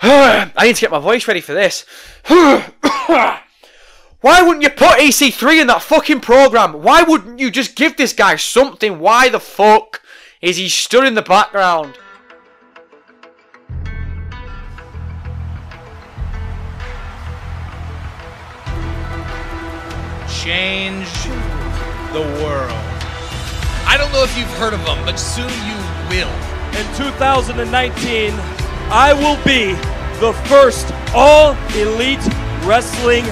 I need to get my voice ready for this. Why wouldn't you put EC3 in that fucking program? Why wouldn't you just give this guy something? Why the fuck is he stood in the background? Change the world. I don't know if you've heard of them, but soon you will. In 2019, I will be the first all elite wrestling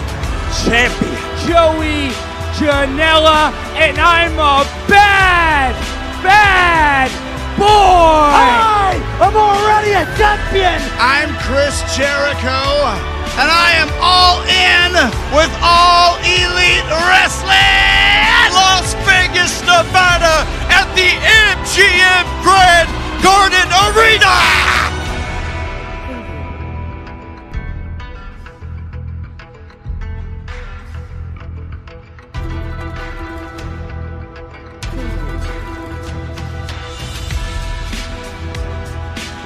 champion. Joey Janela, and I'm a bad, bad boy. I am already a champion. I'm Chris Jericho, and I am all in with All Elite Wrestling. Las Vegas, Nevada, at the MGM Grand Garden Arena.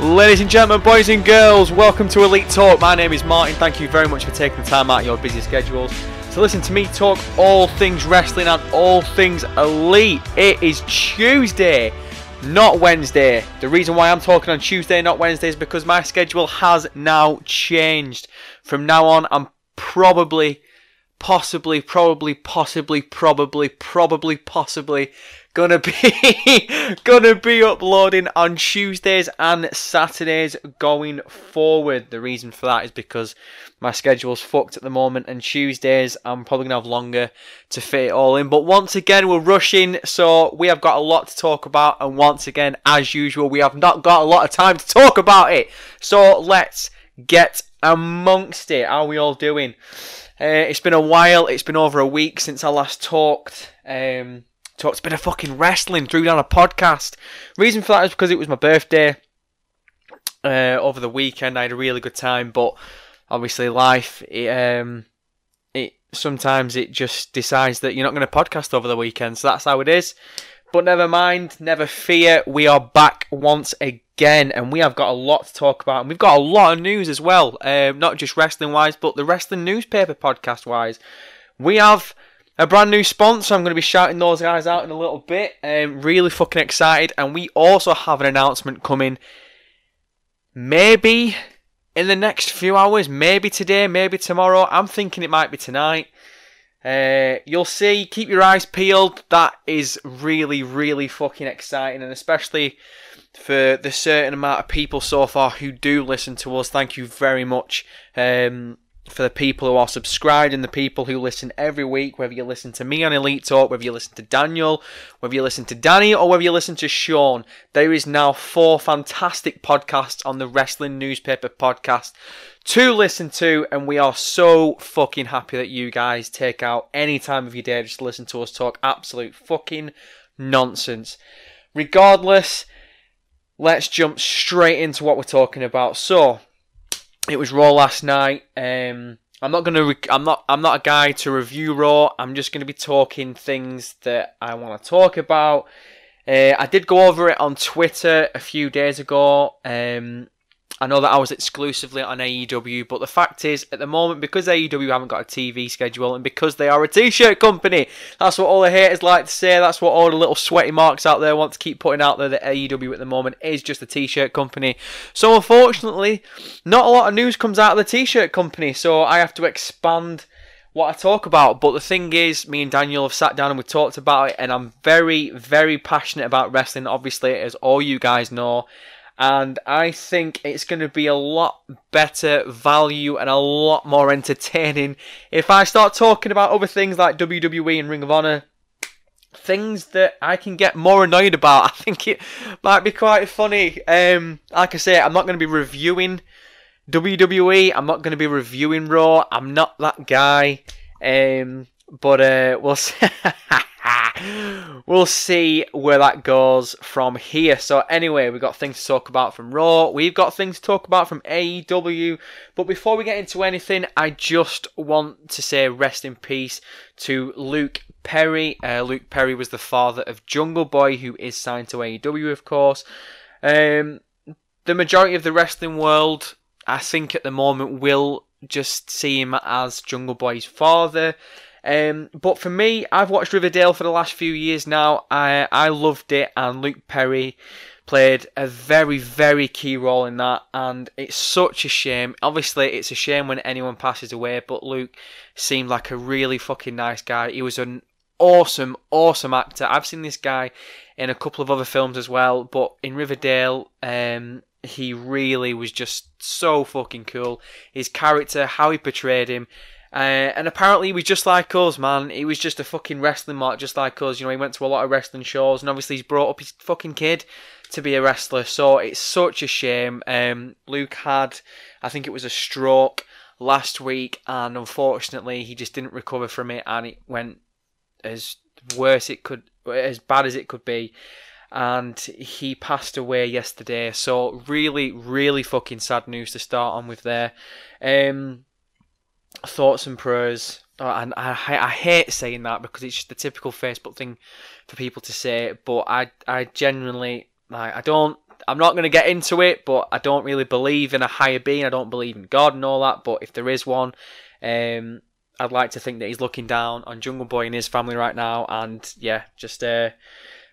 Ladies and gentlemen, boys and girls, welcome to Elite Talk. My name is Martin. Thank you very much for taking the time out of your busy schedules to listen to me talk all things wrestling and all things elite. It is Tuesday, not Wednesday. The reason why I'm talking on Tuesday, not Wednesday, is because my schedule has now changed. From now on, I'm probably, possibly, probably, possibly, probably, probably, possibly gonna be gonna be uploading on Tuesdays and Saturdays going forward. The reason for that is because my schedule's fucked at the moment, and Tuesdays I'm probably gonna have longer to fit it all in. But once again, we're rushing, so we have got a lot to talk about, and once again, as usual, we have not got a lot of time to talk about it. So let's get amongst it. How we all doing? Uh, it's been a while. It's been over a week since I last talked. Um, talked a bit of fucking wrestling, threw down a podcast. Reason for that is because it was my birthday uh, over the weekend. I had a really good time, but obviously life, it, um, it sometimes it just decides that you're not going to podcast over the weekend. So that's how it is. But never mind, never fear. We are back once again, and we have got a lot to talk about. And we've got a lot of news as well, um, not just wrestling wise, but the wrestling newspaper podcast wise. We have a brand new sponsor. I'm going to be shouting those guys out in a little bit. Um, really fucking excited. And we also have an announcement coming maybe in the next few hours, maybe today, maybe tomorrow. I'm thinking it might be tonight. Uh, you'll see. Keep your eyes peeled. That is really, really fucking exciting, and especially for the certain amount of people so far who do listen to us. Thank you very much. Um, for the people who are subscribed and the people who listen every week, whether you listen to me on Elite Talk, whether you listen to Daniel, whether you listen to Danny, or whether you listen to Sean, there is now four fantastic podcasts on the Wrestling Newspaper podcast to listen to, and we are so fucking happy that you guys take out any time of your day just to listen to us talk absolute fucking nonsense. Regardless, let's jump straight into what we're talking about. So, it was Raw last night. Um, I'm not gonna. Re- I'm not. I'm not a guy to review Raw. I'm just gonna be talking things that I want to talk about. Uh, I did go over it on Twitter a few days ago. Um, I know that I was exclusively on AEW, but the fact is, at the moment, because AEW haven't got a TV schedule and because they are a t-shirt company, that's what all the haters like to say. That's what all the little sweaty marks out there want to keep putting out there. That AEW at the moment is just a t-shirt company. So unfortunately, not a lot of news comes out of the t-shirt company. So I have to expand what I talk about. But the thing is, me and Daniel have sat down and we talked about it, and I'm very, very passionate about wrestling. Obviously, as all you guys know and I think it's going to be a lot better value and a lot more entertaining if I start talking about other things like WWE and Ring of Honor. Things that I can get more annoyed about. I think it might be quite funny. Um, like I say, I'm not going to be reviewing WWE. I'm not going to be reviewing Raw. I'm not that guy. Um, but uh, we'll see. we'll see where that goes from here. So, anyway, we've got things to talk about from Raw. We've got things to talk about from AEW. But before we get into anything, I just want to say rest in peace to Luke Perry. Uh, Luke Perry was the father of Jungle Boy, who is signed to AEW, of course. Um, the majority of the wrestling world I think at the moment we'll just see him as Jungle Boy's father. Um, but for me, I've watched Riverdale for the last few years now. I I loved it, and Luke Perry played a very very key role in that, and it's such a shame. Obviously, it's a shame when anyone passes away, but Luke seemed like a really fucking nice guy. He was an awesome, awesome actor. I've seen this guy in a couple of other films as well, but in Riverdale, um, he really was just so fucking cool. His character, how he portrayed him. Uh, and apparently he was just like us, man. He was just a fucking wrestling mark, just like us. You know, he went to a lot of wrestling shows, and obviously he's brought up his fucking kid to be a wrestler. So it's such a shame. Um, Luke had, I think it was a stroke last week, and unfortunately he just didn't recover from it, and it went as worse it could, as bad as it could be. And he passed away yesterday. So really, really fucking sad news to start on with there. Um, thoughts and prayers. Oh, and I, I hate saying that because it's just the typical Facebook thing for people to say. But I, I genuinely, like, I don't, I'm not going to get into it, but I don't really believe in a higher being. I don't believe in God and all that. But if there is one, um, I'd like to think that he's looking down on Jungle Boy and his family right now. And yeah, just a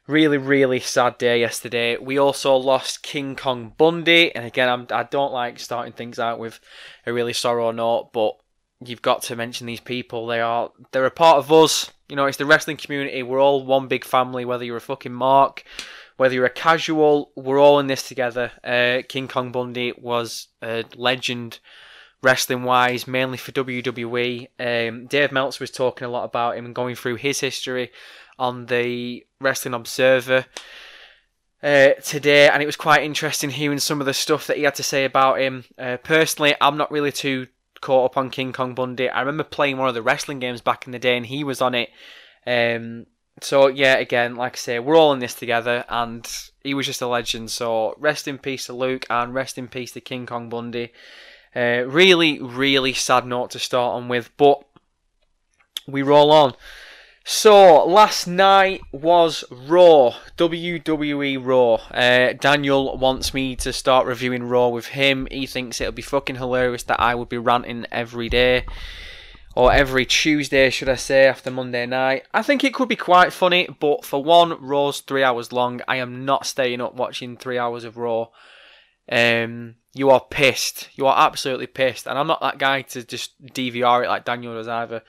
really, really sad day yesterday. We also lost King Kong Bundy. And again, I'm, I don't like starting things out with a really sorrow note, but you've got to mention these people. They are they're a part of us. You know, it's the wrestling community. We're all one big family. Whether you're a fucking mark, whether you're a casual, we're all in this together. Uh, King Kong Bundy was a legend wrestling wise, mainly for WWE. Um, Dave Meltzer was talking a lot about him and going through his history on the Wrestling Observer. Uh, today, and it was quite interesting hearing some of the stuff that he had to say about him. Uh, personally, I'm not really too caught up on King Kong Bundy. I remember playing one of the wrestling games back in the day, and he was on it. Um, so yeah, again, like I say, we're all in this together, and he was just a legend. So rest in peace to Luke, and rest in peace to King Kong Bundy. Uh, really, really sad note to start on with, but we roll on. So last night was Raw, WWE Raw. Uh, Daniel wants me to start reviewing Raw with him. He thinks it'll be fucking hilarious that I would be ranting every day, or every Tuesday, should I say, after Monday night. I think it could be quite funny, but for one, Raw's three hours long. I am not staying up watching three hours of Raw. Um, you are pissed. You are absolutely pissed, and I'm not that guy to just DVR it like Daniel does either.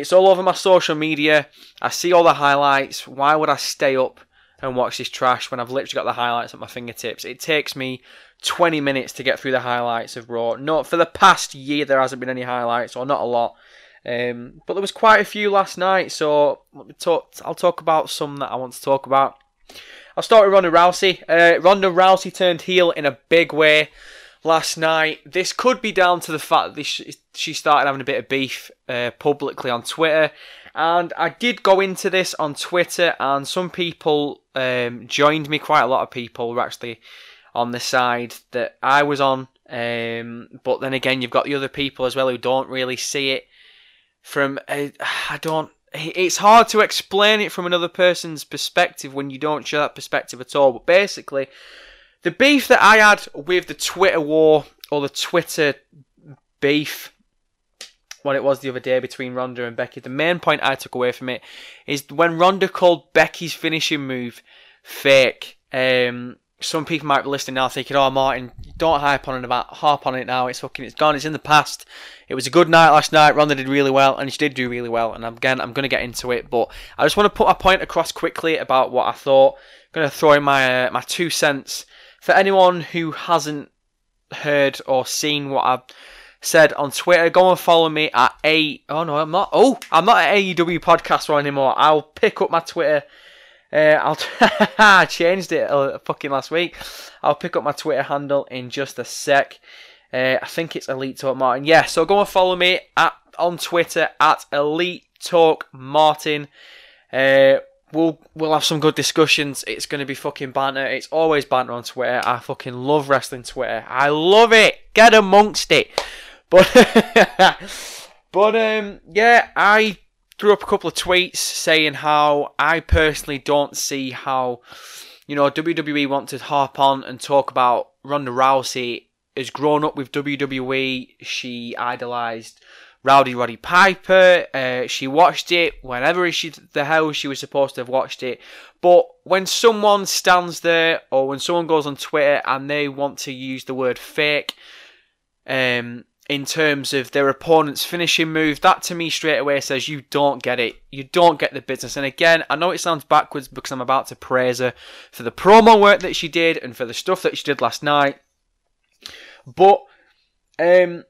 It's all over my social media. I see all the highlights. Why would I stay up and watch this trash when I've literally got the highlights at my fingertips? It takes me 20 minutes to get through the highlights of Raw. Not for the past year, there hasn't been any highlights, or not a lot. Um, but there was quite a few last night, so talk, I'll talk about some that I want to talk about. I'll start with Ronda Rousey. Uh, Ronda Rousey turned heel in a big way last night. This could be down to the fact that she started having a bit of beef uh, publicly on Twitter. And I did go into this on Twitter, and some people um, joined me. Quite a lot of people were actually on the side that I was on. Um, but then again, you've got the other people as well who don't really see it from. I don't. It's hard to explain it from another person's perspective when you don't share that perspective at all. But basically, the beef that I had with the Twitter war or the Twitter beef what it was the other day between Ronda and Becky. The main point I took away from it is when Ronda called Becky's finishing move fake. Um, some people might be listening now thinking, "Oh, Martin, don't hype on it about harp on it now. It's fucking, it's gone. It's in the past. It was a good night last night. Ronda did really well, and she did do really well. And again, I'm going to get into it, but I just want to put a point across quickly about what I thought. I'm going to throw in my uh, my two cents for anyone who hasn't heard or seen what I've said on Twitter, go and follow me at a. Oh no, I'm not. Oh, I'm not at AEW podcast one anymore. I'll pick up my Twitter. Uh, I'll I changed it uh, fucking last week. I'll pick up my Twitter handle in just a sec. Uh, I think it's Elite Talk Martin. Yeah, so go and follow me at on Twitter at Elite Talk Martin. Uh, we'll we'll have some good discussions. It's going to be fucking banter. It's always banter on Twitter. I fucking love wrestling Twitter. I love it. Get amongst it. But but um yeah, I threw up a couple of tweets saying how I personally don't see how you know WWE want to harp on and talk about Ronda Rousey has grown up with WWE. She idolized Rowdy Roddy Piper. Uh, she watched it whenever she the hell she was supposed to have watched it. But when someone stands there, or when someone goes on Twitter and they want to use the word fake, um, in terms of their opponent's finishing move, that to me straight away says you don't get it. You don't get the business. And again, I know it sounds backwards because I'm about to praise her for the promo work that she did and for the stuff that she did last night. But um,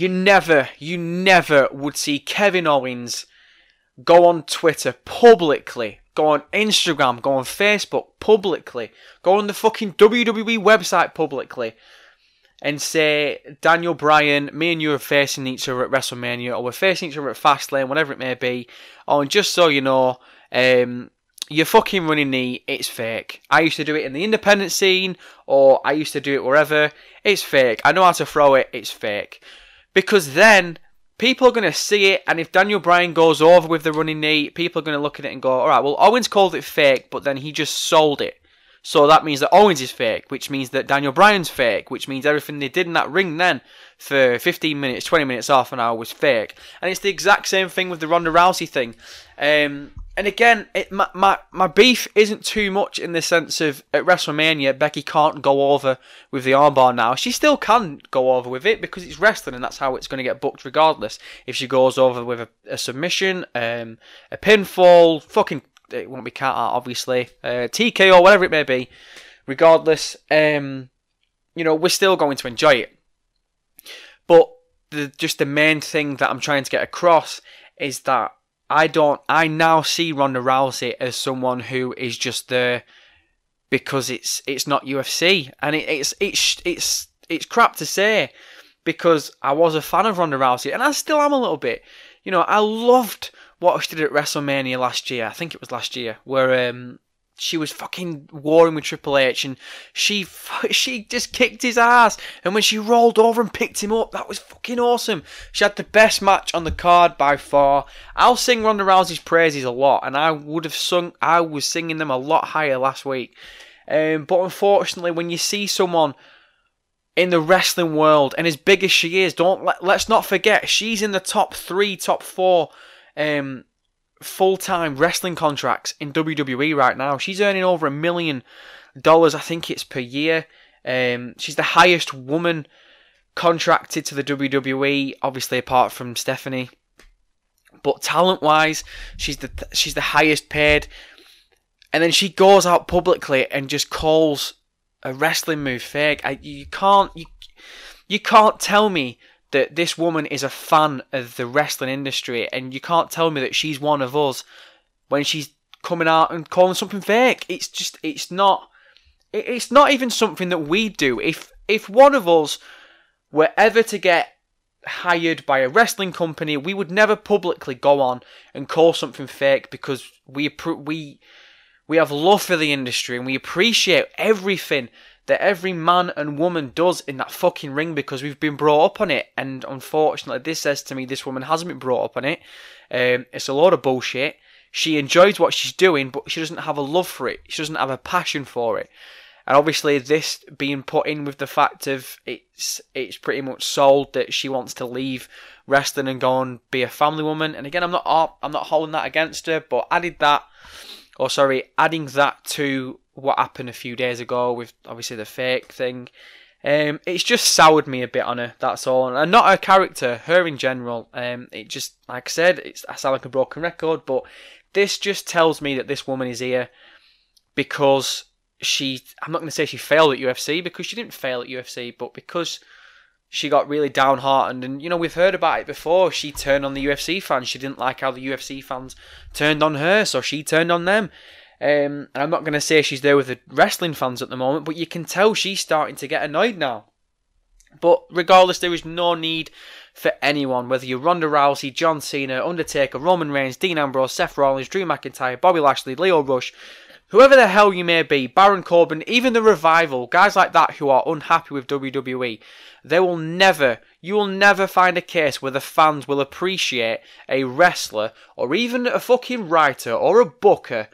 you never, you never would see Kevin Owens go on Twitter publicly, go on Instagram, go on Facebook publicly, go on the fucking WWE website publicly and say, Daniel Bryan, me and you are facing each other at WrestleMania, or we're facing each other at Fastlane, whatever it may be. Oh, and just so you know, um, your fucking running knee, it's fake. I used to do it in the independent scene, or I used to do it wherever. It's fake. I know how to throw it, it's fake. Because then people are going to see it, and if Daniel Bryan goes over with the running knee, people are going to look at it and go, alright, well, Owens called it fake, but then he just sold it. So that means that Owens is fake, which means that Daniel Bryan's fake, which means everything they did in that ring then for 15 minutes, 20 minutes, half an hour was fake. And it's the exact same thing with the Ronda Rousey thing. Um, and again, it, my, my, my beef isn't too much in the sense of at WrestleMania, Becky can't go over with the armbar now. She still can go over with it because it's wrestling and that's how it's going to get booked regardless. If she goes over with a, a submission, um, a pinfall, fucking it won't be count out, obviously. Uh, TKO, whatever it may be. Regardless, um, you know, we're still going to enjoy it. But the, just the main thing that I'm trying to get across is that I don't. I now see Ronda Rousey as someone who is just there because it's it's not UFC, and it, it's it's it's it's crap to say because I was a fan of Ronda Rousey, and I still am a little bit. You know, I loved what she did at WrestleMania last year. I think it was last year, where um, she was fucking warring with Triple H, and she she just kicked his ass. And when she rolled over and picked him up, that was fucking awesome. She had the best match on the card by far. I'll sing Ronda Rousey's praises a lot, and I would have sung. I was singing them a lot higher last week. Um, but unfortunately, when you see someone in the wrestling world, and as big as she is, don't let, let's not forget she's in the top three, top four um, full time wrestling contracts in WWE right now. She's earning over a million dollars, I think it's per year. Um, she's the highest woman contracted to the WWE, obviously apart from Stephanie. But talent wise, she's the she's the highest paid. And then she goes out publicly and just calls a wrestling move fake. I, you can't you, you can't tell me that this woman is a fan of the wrestling industry, and you can't tell me that she's one of us when she's coming out and calling something fake. It's just, it's not, it's not even something that we do. If if one of us were ever to get hired by a wrestling company, we would never publicly go on and call something fake because we we we have love for the industry and we appreciate everything that every man and woman does in that fucking ring because we've been brought up on it. And unfortunately, this says to me this woman hasn't been brought up on it. Um, it's a lot of bullshit. She enjoys what she's doing, but she doesn't have a love for it. She doesn't have a passion for it. And obviously, this being put in with the fact of it's it's pretty much sold that she wants to leave wrestling and go and be a family woman. And again, I'm not I'm not holding that against her, but added that, or sorry, adding that to what happened a few days ago with obviously the fake thing. Um, it's just soured me a bit on her. That's all, and not her character, her in general. Um, it just, like I said, it's I sound like a broken record, but this just tells me that this woman is here because she. I'm not going to say she failed at UFC because she didn't fail at UFC, but because she got really downhearted. And you know, we've heard about it before. She turned on the UFC fans. She didn't like how the UFC fans turned on her, so she turned on them. Um, and I'm not going to say she's there with the wrestling fans at the moment, but you can tell she's starting to get annoyed now. But regardless, there is no need for anyone, whether you're Ronda Rousey, John Cena, Undertaker, Roman Reigns, Dean Ambrose, Seth Rollins, Drew McIntyre, Bobby Lashley, Lio Rush, whoever the hell you may be, Baron Corbin, even the Revival, guys like that who are unhappy with WWE, they will never, you will never find a case where the fans will appreciate a wrestler or even a fucking writer or a booker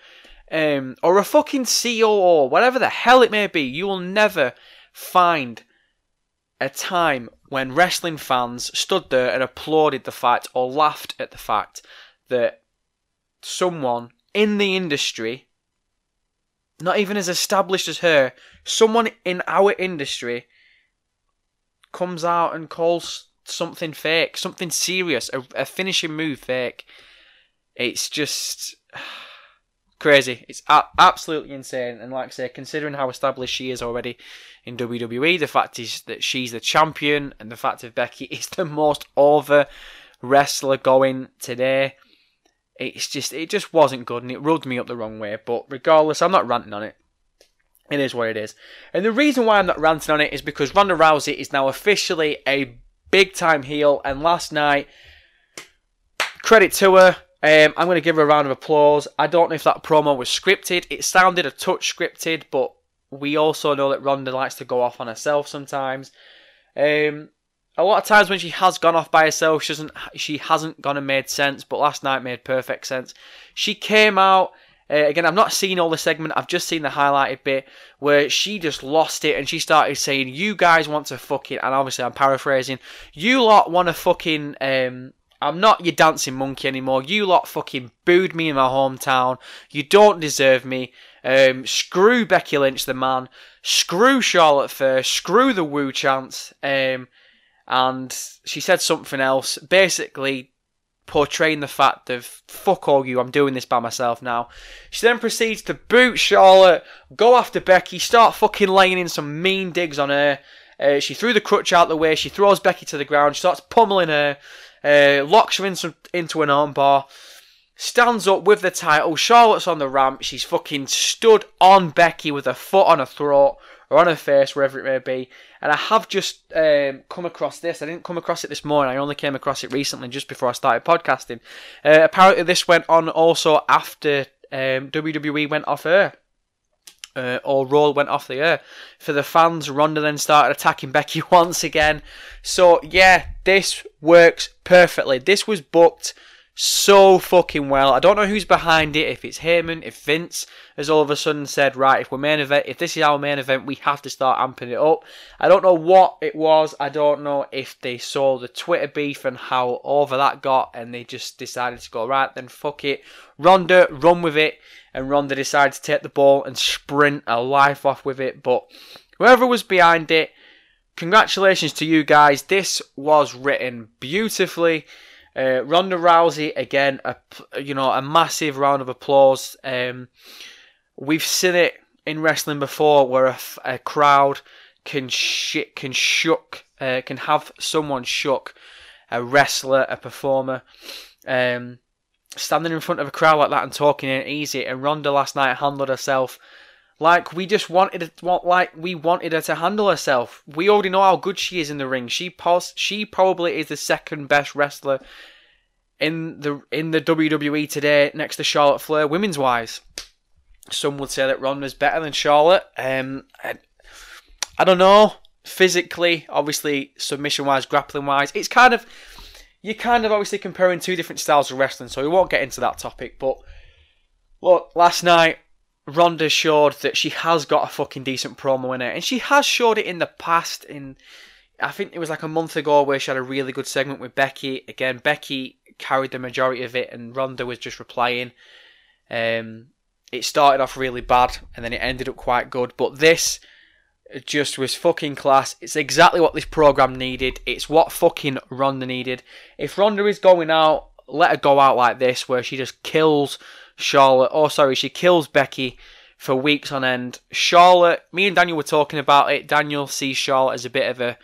um, or a fucking COO, whatever the hell it may be, you will never find a time when wrestling fans stood there and applauded the fact or laughed at the fact that someone in the industry, not even as established as her, someone in our industry comes out and calls something fake, something serious, a, a finishing move fake. It's just crazy. It's a- absolutely insane. And like I say, considering how established she is already in WWE, the fact is that she's the champion, and the fact of Becky is the most over wrestler going today. It's just it just wasn't good, and it rubbed me up the wrong way. But regardless, I'm not ranting on it. It is what it is. And the reason why I'm not ranting on it is because Ronda Rousey is now officially a big time heel. And last night, credit to her. Um, I'm going to give her a round of applause. I don't know if that promo was scripted. It sounded a touch scripted, but we also know that Ronda likes to go off on herself sometimes. Um, a lot of times when she has gone off by herself, she doesn't. She hasn't gone and made sense. But last night made perfect sense. She came out. Uh, again, I've not seen all the segment. I've just seen the highlighted bit where she just lost it and she started saying, "You guys want to fucking," and obviously I'm paraphrasing. You lot want to fucking. Um, I'm not your dancing monkey anymore. You lot fucking booed me in my hometown. You don't deserve me. Um, screw Becky Lynch, the man. Screw Charlotte Flair. Screw the woo chance. Um, and she said something else, basically portraying the fact of fuck all you, I'm doing this by myself now. She then proceeds to boot Charlotte, go after Becky, start fucking laying in some mean digs on her. Uh, she threw the crutch out the way, she throws Becky to the ground, she starts pummeling her, uh, locks her into, into an armbar, stands up with the title. Charlotte's on the ramp, she's fucking stood on Becky with her foot on her throat or on her face, wherever it may be. And I have just um, come across this. I didn't come across it this morning. I only came across it recently, just before I started podcasting. Uh, apparently, this went on also after um, WWE went off air. Uh, or Raw went off the air. For the fans, Ronda then started attacking Becky once again. So, yeah, this works perfectly. This was booked so fucking well. I don't know who's behind it, if it's Heyman, if Vince has all of a sudden said, right, if we're main event, if this is our main event, we have to start amping it up. I don't know what it was. I don't know if they saw the Twitter beef and how over that got, and they just decided to go, right, then fuck it. Ronda, run with it. And Ronda decided to take the ball and sprint a life off with it. But whoever was behind it, congratulations to you guys. This was written beautifully. Uh, Ronda Rousey again, a you know a massive round of applause. Um, we've seen it in wrestling before, where a, a crowd can shit can shook uh, can have someone shook, a wrestler, a performer. Um, standing in front of a crowd like that and talking ain't easy. And Ronda last night handled herself like we just wanted it, like we wanted her to handle herself. We already know how good she is in the ring. She pos- she probably is the second best wrestler in the in the WWE today, next to Charlotte Flair, women's wise. Some would say that Ronda's better than Charlotte. Um, I, I don't know. Physically, obviously, submission wise, grappling wise, it's kind of you're kind of obviously comparing two different styles of wrestling, so we won't get into that topic. But look, last night Ronda showed that she has got a fucking decent promo in her, and she has showed it in the past. In I think it was like a month ago where she had a really good segment with Becky. Again, Becky carried the majority of it, and Ronda was just replying. Um, it started off really bad, and then it ended up quite good. But this just was fucking class. It's exactly what this program needed. It's what fucking Ronda needed. If Ronda is going out, let her go out like this, where she just kills Charlotte. Oh, sorry, she kills Becky for weeks on end. Charlotte, me and Daniel were talking about it. Daniel sees Charlotte as a bit of a,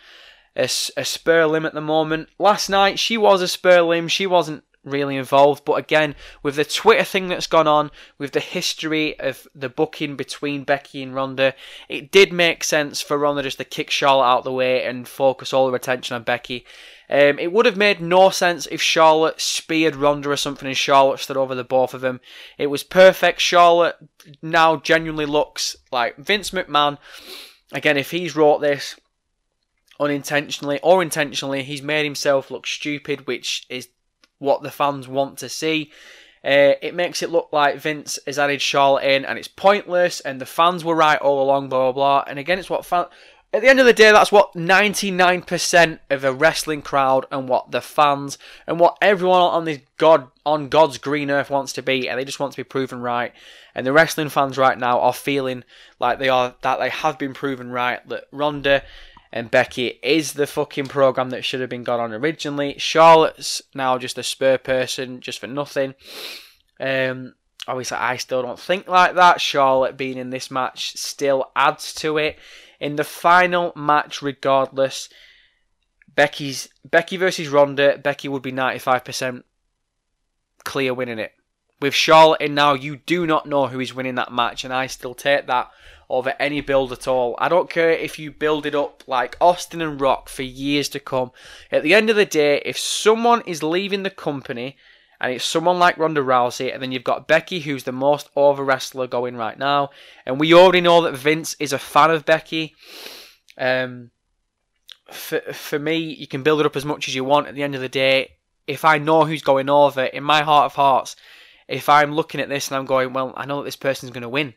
a, a spur limb at the moment. Last night, she was a spur limb. She wasn't really involved. But again, with the Twitter thing that's gone on, with the history of the booking between Becky and Ronda, it did make sense for Ronda just to kick Charlotte out of the way and focus all her attention on Becky. Um, it would have made no sense if Charlotte speared Ronda or something and Charlotte stood over the both of them. It was perfect. Charlotte now genuinely looks like Vince McMahon. Again, if he's wrote this unintentionally or intentionally, he's made himself look stupid, which is what the fans want to see. Uh, it makes it look like Vince has added Charlotte in and it's pointless and the fans were right all along, blah blah blah. And again, it's what fans at the end of the day, that's what 99% of the wrestling crowd and what the fans and what everyone on this God on God's green earth wants to be, and they just want to be proven right. And the wrestling fans right now are feeling like they are that they have been proven right. That Ronda and Becky is the fucking program that should have been gone on originally. Charlotte's now just a spur person, just for nothing. Um, obviously, I still don't think like that. Charlotte being in this match still adds to it. In the final match, regardless, Becky's Becky versus Ronda. Becky would be ninety five percent clear winning it. With Charlotte in now, you do not know who is winning that match, and I still take that over any build at all. I don't care if you build it up like Austin and Rock for years to come. At the end of the day, if someone is leaving the company and it's someone like Ronda Rousey, and then you've got Becky, who's the most over wrestler going right now, and we already know that Vince is a fan of Becky. Um, for for me, you can build it up as much as you want. At the end of the day, if I know who's going over, in my heart of hearts, if I'm looking at this and I'm going, well, I know that this person's going to win.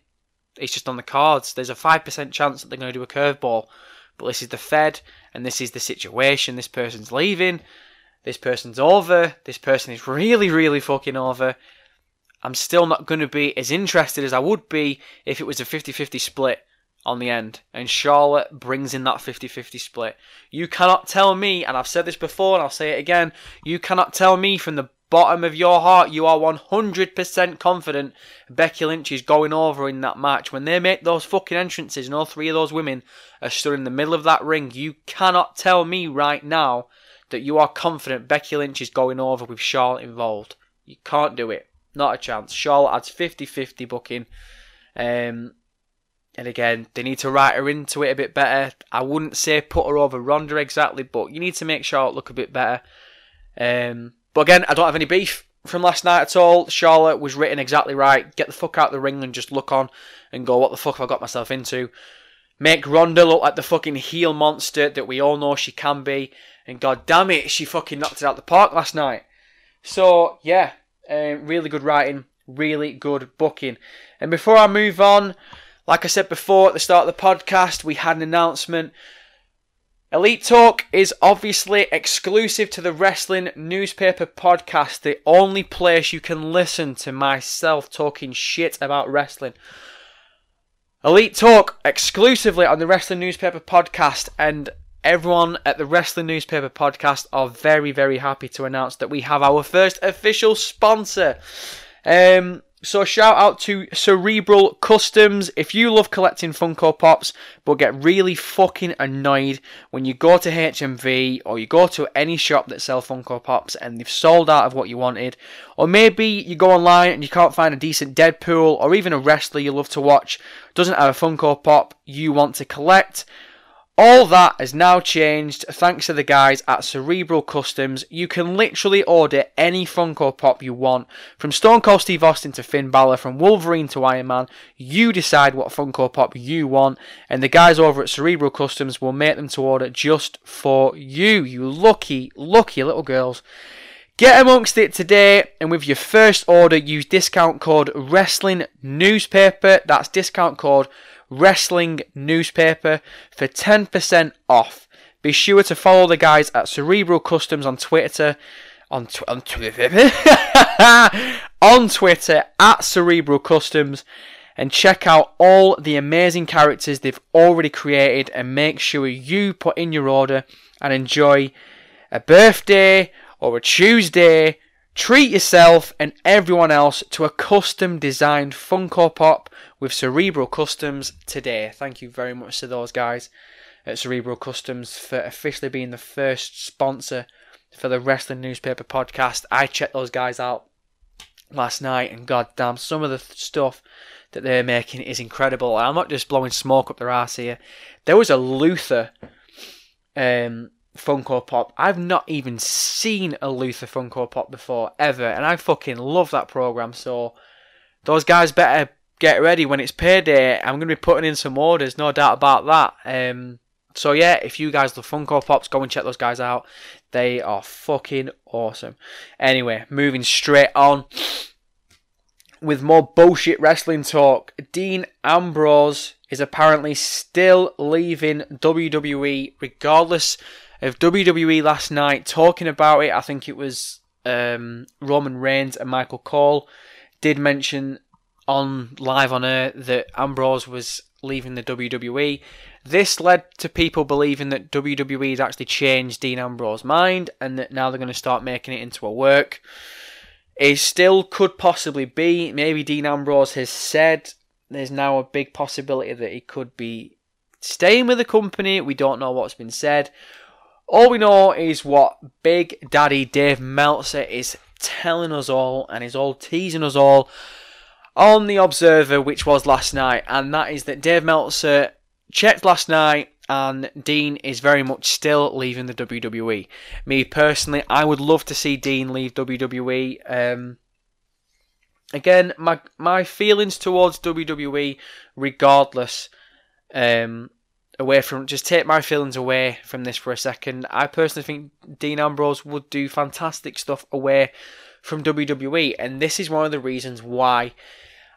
It's just on the cards. There's a 5% chance that they're going to do a curveball. But this is the Fed, and this is the situation. This person's leaving. This person's over. This person is really, really fucking over. I'm still not going to be as interested as I would be if it was a 50 50 split on the end. And Charlotte brings in that 50 50 split. You cannot tell me, and I've said this before and I'll say it again, you cannot tell me from the bottom of your heart you are 100% confident Becky Lynch is going over in that match. When they make those fucking entrances and all three of those women are stood in the middle of that ring, you cannot tell me right now that you are confident Becky Lynch is going over with Charlotte involved. You can't do it. Not a chance. Charlotte adds 50 50 booking. Um, and again, they need to write her into it a bit better. I wouldn't say put her over Ronda exactly, but you need to make Charlotte look a bit better. Um, but again, I don't have any beef from last night at all. Charlotte was written exactly right. Get the fuck out of the ring and just look on and go, what the fuck have I got myself into? Make Ronda look like the fucking heel monster that we all know she can be. And god damn it, she fucking knocked it out the park last night. So, yeah, um, really good writing, really good booking. And before I move on, like I said before at the start of the podcast, we had an announcement. Elite Talk is obviously exclusive to the Wrestling Newspaper Podcast, the only place you can listen to myself talking shit about wrestling. Elite Talk exclusively on the Wrestling Newspaper Podcast, and everyone at the Wrestling Newspaper Podcast are very, very happy to announce that we have our first official sponsor. Um, so shout out to Cerebral Customs. If you love collecting Funko Pops but get really fucking annoyed when you go to HMV or you go to any shop that sells Funko Pops and they've sold out of what you wanted, or maybe you go online and you can't find a decent Deadpool or even a wrestler you love to watch doesn't have a Funko Pop you want to collect, all that has now changed thanks to the guys at Cerebral Customs. You can literally order any Funko Pop you want, from Stone Cold Steve Austin to Finn Balor, from Wolverine to Iron Man. You decide what Funko Pop you want, and the guys over at Cerebral Customs will make them to order just for you. You lucky, lucky little girls. Get amongst it today, and with your first order, use discount code Wrestling Newspaper. That's discount code Wrestling Newspaper for 10% off. Be sure to follow the guys at Cerebral Customs on Twitter. On, tw- on Twitter. on Twitter at Cerebral Customs and check out all the amazing characters they've already created and make sure you put in your order and enjoy a birthday or a Tuesday. Treat yourself and everyone else to a custom designed Funko Pop with Cerebral Customs today. Thank you very much to those guys at Cerebral Customs for officially being the first sponsor for the Wrestling Newspaper podcast. I checked those guys out last night, and goddamn, some of the stuff that they're making is incredible. I'm not just blowing smoke up their ass here. There was a Luther um, Funko Pop. I've not even seen a Luther Funko Pop before ever, and I fucking love that program. So those guys better get ready when it's payday. I'm going to be putting in some orders, no doubt about that. Um, so yeah, if you guys love Funko Pops, go and check those guys out. They are fucking awesome. Anyway, moving straight on with more bullshit wrestling talk. Dean Ambrose is apparently still leaving WWE, regardless of WWE last night talking about it. I think it was um, Roman Reigns and Michael Cole did mention on live on air that Ambrose was leaving the WWE. This led to people believing that WWE has actually changed Dean Ambrose's mind and that now they're going to start making it into a work. It still could possibly be. Maybe Dean Ambrose has said there's now a big possibility that he could be staying with the company. We don't know what's been said. All we know is what Big Daddy Dave Meltzer is telling us all and is all teasing us all on the Observer, which was last night, and that is that Dave Meltzer checked last night and Dean is very much still leaving the WWE. Me personally, I would love to see Dean leave WWE. Um, again, my my feelings towards WWE, regardless, um, away from just take my feelings away from this for a second. I personally think Dean Ambrose would do fantastic stuff away from WWE, and this is one of the reasons why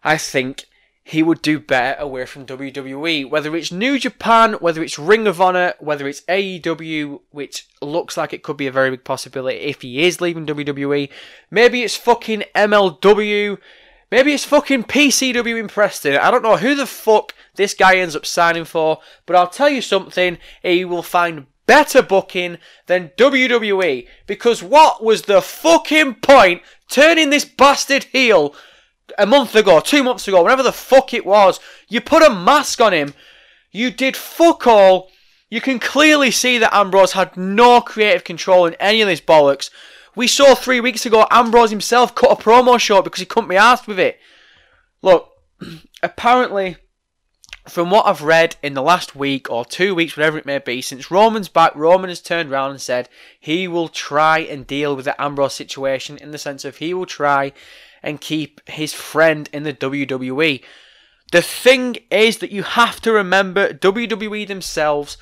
I think he would do better away from WWE. Whether it's New Japan, whether it's Ring of Honor, whether it's AEW, which looks like it could be a very big possibility if he is leaving WWE. Maybe it's fucking MLW. Maybe it's fucking PCW in Preston. I don't know who the fuck this guy ends up signing for, but I'll tell you something, he will find better booking than WWE. Because what was the fucking point turning this bastard heel a month ago, two months ago, whenever the fuck it was? You put a mask on him. You did fuck all. You can clearly see that Ambrose had no creative control in any of this bollocks. We saw three weeks ago Ambrose himself cut a promo short because he couldn't be asked with it. Look, apparently from what I've read in the last week or two weeks, whatever it may be, since Roman's back, Roman has turned around and said he will try and deal with the Ambrose situation in the sense of he will try and keep his friend in the WWE. The thing is that you have to remember WWE themselves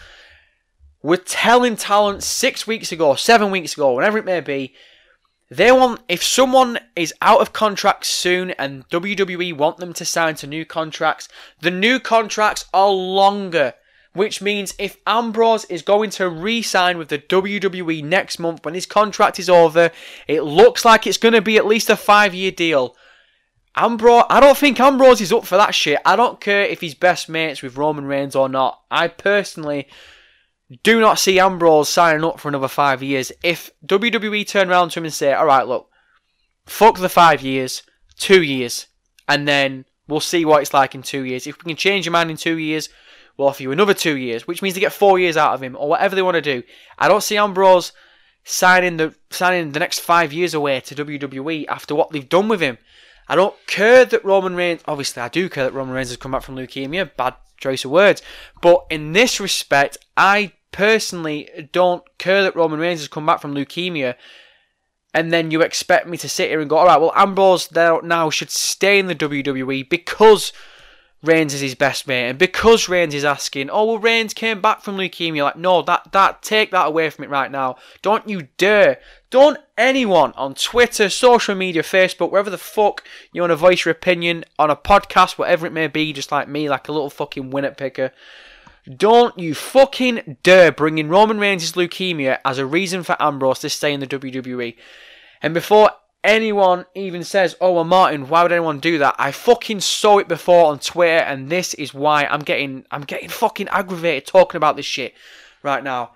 were telling talent six weeks ago, seven weeks ago, whenever it may be, they want if someone is out of contract soon and WWE want them to sign to new contracts, the new contracts are longer. Which means if Ambrose is going to re-sign with the WWE next month when his contract is over, it looks like it's going to be at least a five-year deal. Ambrose, I don't think Ambrose is up for that shit. I don't care if he's best mates with Roman Reigns or not. I personally do not see Ambrose signing up for another five years. If WWE turn around to him and say, all right, look, fuck the five years, two years, and then we'll see what it's like in two years. If we can change your mind in two years, we'll offer you another two years, which means they get four years out of him, or whatever they want to do. I don't see Ambrose signing the signing the next five years away to WWE after what they've done with him. I don't care that Roman Reigns. Obviously, I do care that Roman Reigns has come back from leukemia. Bad choice of words, but in this respect, I personally don't care that Roman Reigns has come back from leukemia, and then you expect me to sit here and go, all right, well, Ambrose now should stay in the WWE because Reigns is his best mate, and because Reigns is asking, oh, well, Reigns came back from leukemia. Like, no, that that take that away from it right now. Don't you dare. Don't anyone on Twitter, social media, Facebook, wherever the fuck you want to voice your opinion on a podcast, whatever it may be, just like me, like a little fucking winner picker. Don't you fucking dare bring in Roman Reigns' leukemia as a reason for Ambrose to stay in the WWE. And before anyone even says, oh, well, Martin, why would anyone do that? I fucking saw it before on Twitter, and this is why I'm getting, I'm getting fucking aggravated talking about this shit right now.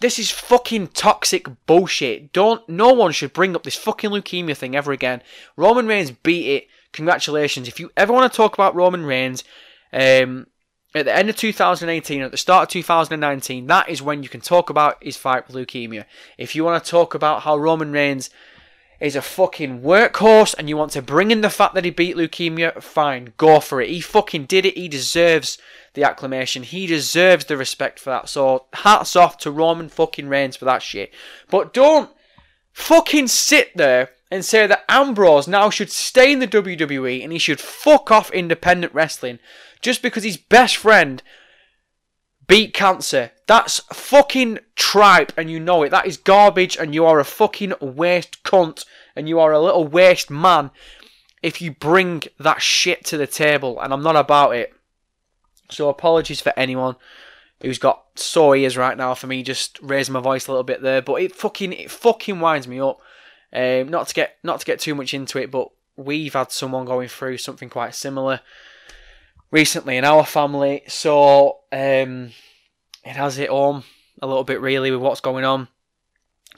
This is fucking toxic bullshit. Don't, no one should bring up this fucking leukemia thing ever again. Roman Reigns beat it. Congratulations. If you ever want to talk about Roman Reigns, um, at the end of 2018, at the start of 2019, that is when you can talk about his fight with leukemia. If you want to talk about how Roman Reigns is a fucking workhorse and you want to bring in the fact that he beat leukemia, fine, go for it. He fucking did it. He deserves the acclamation. He deserves the respect for that. So hats off to Roman fucking Reigns for that shit. But don't fucking sit there and say that Ambrose now should stay in the WWE and he should fuck off independent wrestling just because his best friend beat cancer. That's fucking tripe and you know it. That is garbage and you are a fucking waste cunt and you are a little waste man if you bring that shit to the table and I'm not about it. So apologies for anyone who's got sore ears right now for me just raising my voice a little bit there, but it fucking it fucking winds me up. Um, not to get not to get too much into it, but we've had someone going through something quite similar recently in our family, so um, it has hit home a little bit really with what's going on.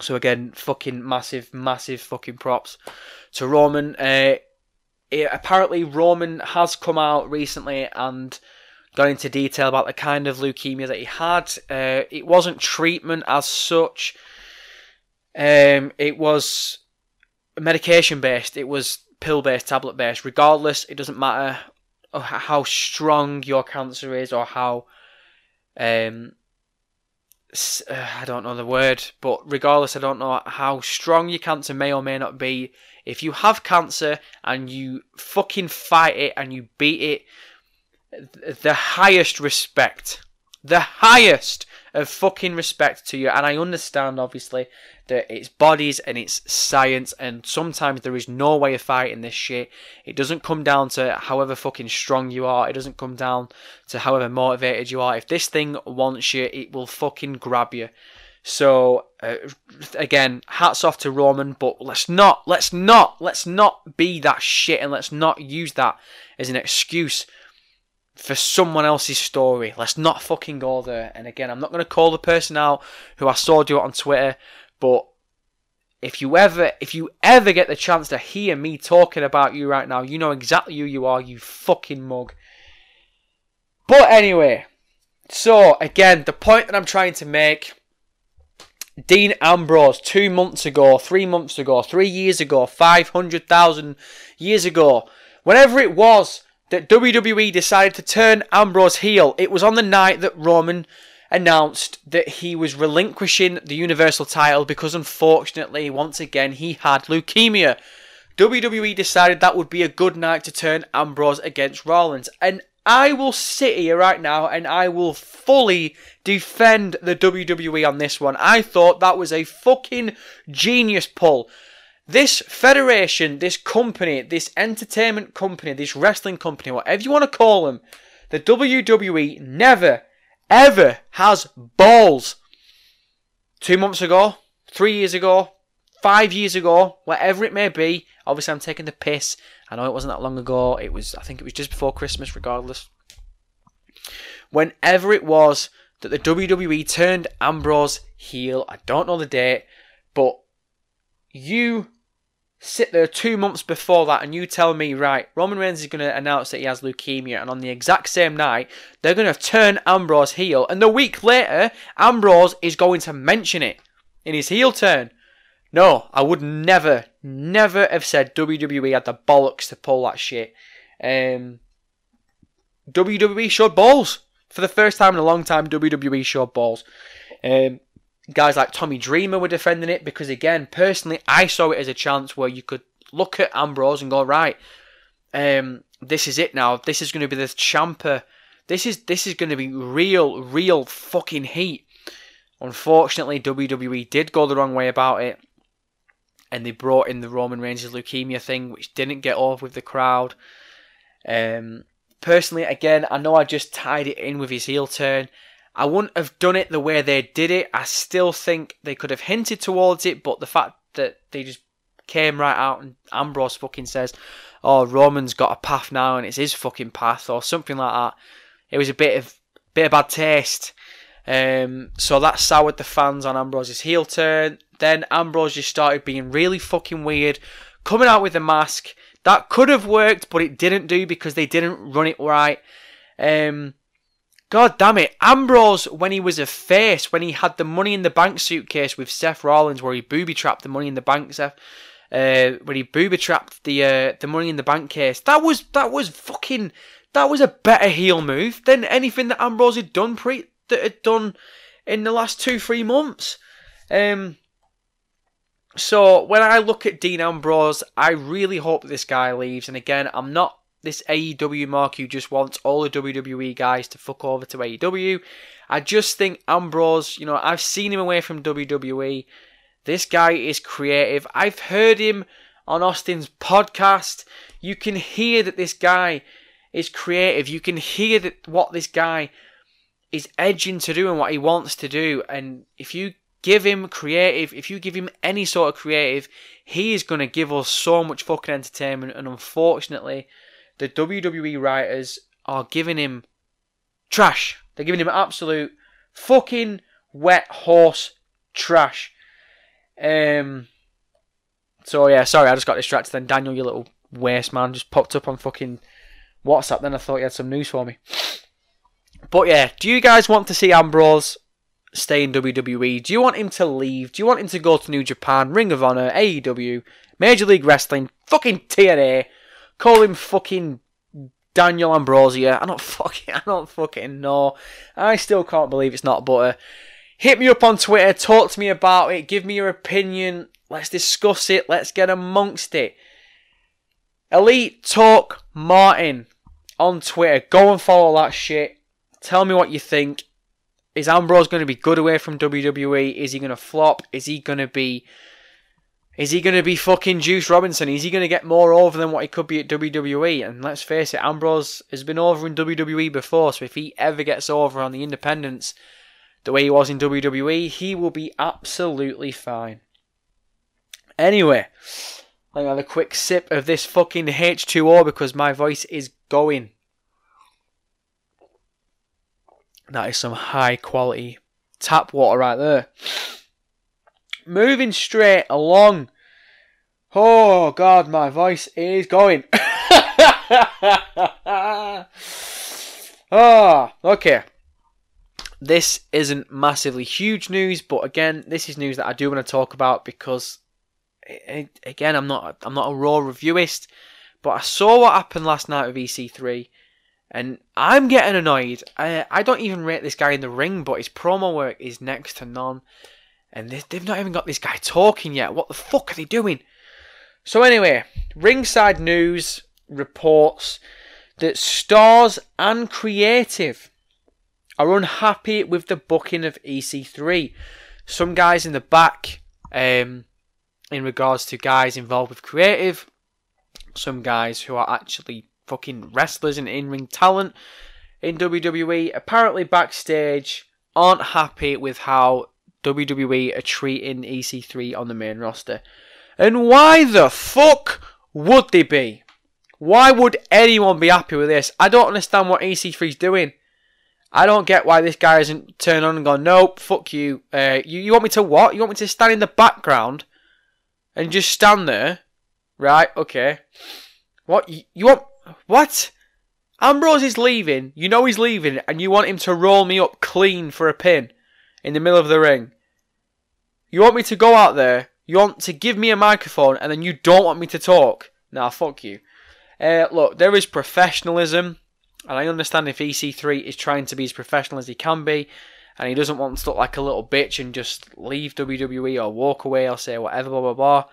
So again, fucking massive, massive fucking props to Roman. Uh, it, apparently, Roman has come out recently and gone into detail about the kind of leukemia that he had. Uh, it wasn't treatment as such. Um, it was medication based. It was pill based, tablet based. Regardless, it doesn't matter how strong your cancer is or how um uh, I don't know the word, but regardless, I don't know how strong your cancer may or may not be. If you have cancer and you fucking fight it and you beat it, the highest respect, the highest of fucking respect to you. And I understand, obviously, that it's bodies and it's science, and sometimes there is no way of fighting this shit. It doesn't come down to however fucking strong you are, it doesn't come down to however motivated you are. If this thing wants you, it will fucking grab you. So uh, again, hats off to Roman, but let's not, let's not, let's not be that shit, and let's not use that as an excuse for someone else's story. Let's not fucking go there. And again, I'm not going to call the person out who I saw do it on Twitter, but if you ever if you ever get the chance to hear me talking about you right now, you know exactly who you are, you fucking mug. But anyway, so again, the point that I'm trying to make Dean Ambrose, two months ago, three months ago, three years ago, 500,000 years ago, whenever it was that WWE decided to turn Ambrose heel, it was on the night that Roman announced that he was relinquishing the Universal title because unfortunately, once again, he had leukemia. WWE decided that would be a good night to turn Ambrose against Rollins. And I will sit here right now and I will fully defend the WWE on this one. I thought that was a fucking genius pull. This federation, this company, this entertainment company, this wrestling company, whatever you want to call them, the WWE never, ever has balls. Two months ago, three years ago, five years ago, whatever it may be. Obviously, I'm taking the piss. I know it wasn't that long ago. It was, I think it was just before Christmas, regardless. Whenever it was that the WWE turned Ambrose heel, I don't know the date, but you sit there two months before that and you tell me, right, Roman Reigns is going to announce that he has leukemia, and on the exact same night, they're going to turn Ambrose heel, and the week later, Ambrose is going to mention it in his heel turn. No, I would never, never have said WWE had the bollocks to pull that shit. Um, WWE showed balls. For the first time in a long time, WWE showed balls. Um, guys like Tommy Dreamer were defending it because, again, personally, I saw it as a chance where you could look at Ambrose and go, right, um, this is it now. This is going to be the champer. This is this is going to be real, real fucking heat. Unfortunately, WWE did go the wrong way about it, and they brought in the Roman Reigns' leukemia thing, which didn't get off with the crowd. Um, personally, again, I know I just tied it in with his heel turn. I wouldn't have done it the way they did it. I still think they could have hinted towards it, but the fact that they just came right out and Ambrose fucking says, "Oh, Roman's got a path now, and it's his fucking path," or something like that. It was a bit of bit of bad taste. Um, so that soured the fans on Ambrose's heel turn. Then Ambrose just started being really fucking weird, coming out with the mask. That could have worked, but it didn't do because they didn't run it right. Um, God damn it. Ambrose, when he was a face, when he had the Money in the Bank suitcase with Seth Rollins, where he booby trapped the Money in the Bank, Seth, uh, when he booby trapped the uh, the Money in the Bank case, that was that was fucking that was a better heel move than anything that Ambrose had done pre that had done in the last two three months. Um, so when I look at Dean Ambrose, I really hope this guy leaves. And again, I'm not this AEW mark who just wants all the WWE guys to fuck over to AEW. I just think Ambrose, you know, I've seen him away from WWE. This guy is creative. I've heard him on Austin's podcast. You can hear that this guy is creative. You can hear that what this guy is edging to do and what he wants to do. And if you give him creative, if you give him any sort of creative, he is going to give us so much fucking entertainment. And unfortunately, the WWE writers are giving him trash. They're giving him absolute fucking wet horse trash. Um. So yeah, sorry, I just got distracted. Then Daniel, you little waste man, just popped up on fucking WhatsApp. Then I thought you had some news for me. But yeah, do you guys want to see Ambrose stay in WWE? Do you want him to leave? Do you want him to go to New Japan, Ring of Honor, AEW, Major League Wrestling, fucking TNA? Call him fucking Daniel Ambrosia. I don't fucking, I don't fucking know. I still can't believe it's not butter. Uh, hit me up on Twitter, talk to me about it, give me your opinion. Let's discuss it. Let's get amongst it. Elite Talk Martin on Twitter. Go and follow that shit. Tell me what you think. Is Ambrose going to be good away from WWE? Is he going to flop? Is he going to be. Is he going to be fucking Juice Robinson? Is he going to get more over than what he could be at WWE? And let's face it, Ambrose has been over in WWE before, so if he ever gets over on the independents the way he was in WWE, he will be absolutely fine. Anyway, let me have a quick sip of this fucking H2O because my voice is going. That is some high quality tap water right there. Moving straight along. Oh god, my voice is going. oh, okay. This isn't massively huge news, but again, this is news that I do want to talk about because again, I'm not I'm not a raw reviewist, but I saw what happened last night with EC3, and I'm getting annoyed. I I don't even rate this guy in the ring, but his promo work is next to none, and they, they've not even got this guy talking yet. What the fuck are they doing? So anyway, ringside news reports that stars and creative are unhappy with the booking of EC3. Some guys in the back, um, in regards to guys involved with creative, some guys who are actually fucking wrestlers and in ring talent in WWE, apparently backstage aren't happy with how WWE a are treating EC3 on the main roster. And why the fuck would they be? Why would anyone be happy with this? I don't understand what EC3's doing. I don't get why this guy isn't turned on and gone, nope, fuck you. Uh, you. You want me to what? You want me to stand in the background and just stand there? Right, okay. What? You, you want. What? Ambrose is leaving. You know he's leaving, and you want him to roll me up clean for a pin in the middle of the ring. You want me to go out there. You want to give me a microphone, and then you don't want me to talk. Nah, fuck you. Uh, look, there is professionalism and I understand if EC3 is trying to be as professional as he can be, and he doesn't want to look like a little bitch and just leave WWE or walk away or say whatever, blah, blah, blah.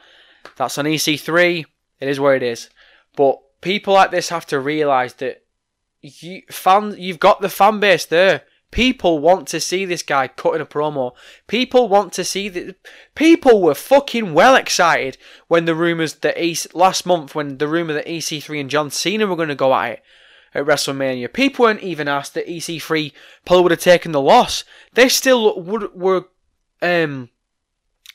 That's on EC3. It is where it is. But people like this have to realise that you you've got the fan base there. People want to see this guy cutting a promo. People want to see that. People were fucking well excited when the rumours that EC, last month when the rumour that EC3 and John Cena were going to go at it at WrestleMania. People weren't even asked that EC3 probably would have taken the loss. They still would, were um,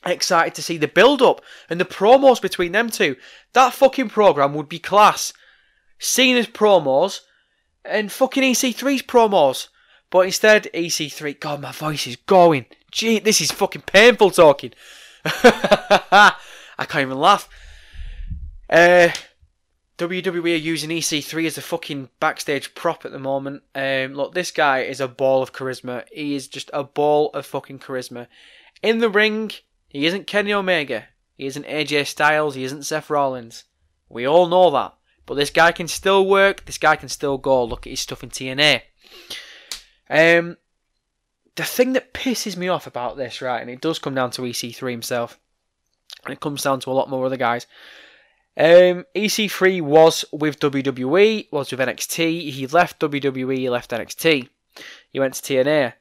excited to see the build up and the promos between them two. That fucking program would be class. Cena's promos and fucking EC3's promos. But instead, EC3, God, my voice is going. Gee, this is fucking painful talking. I can't even laugh. Uh, WWE are using EC3 as a fucking backstage prop at the moment. Um, look, this guy is a ball of charisma. He is just a ball of fucking charisma. In the ring, he isn't Kenny Omega. He isn't AJ Styles. He isn't Seth Rollins. We all know that. But this guy can still work. This guy can still go. Look at his stuff in TNA. Um, the thing that pisses me off about this, right, and it does come down to EC3 himself, and it comes down to a lot more other guys. Um, EC3 was with WWE, was with NXT. He left WWE, he left NXT. He went to TNA.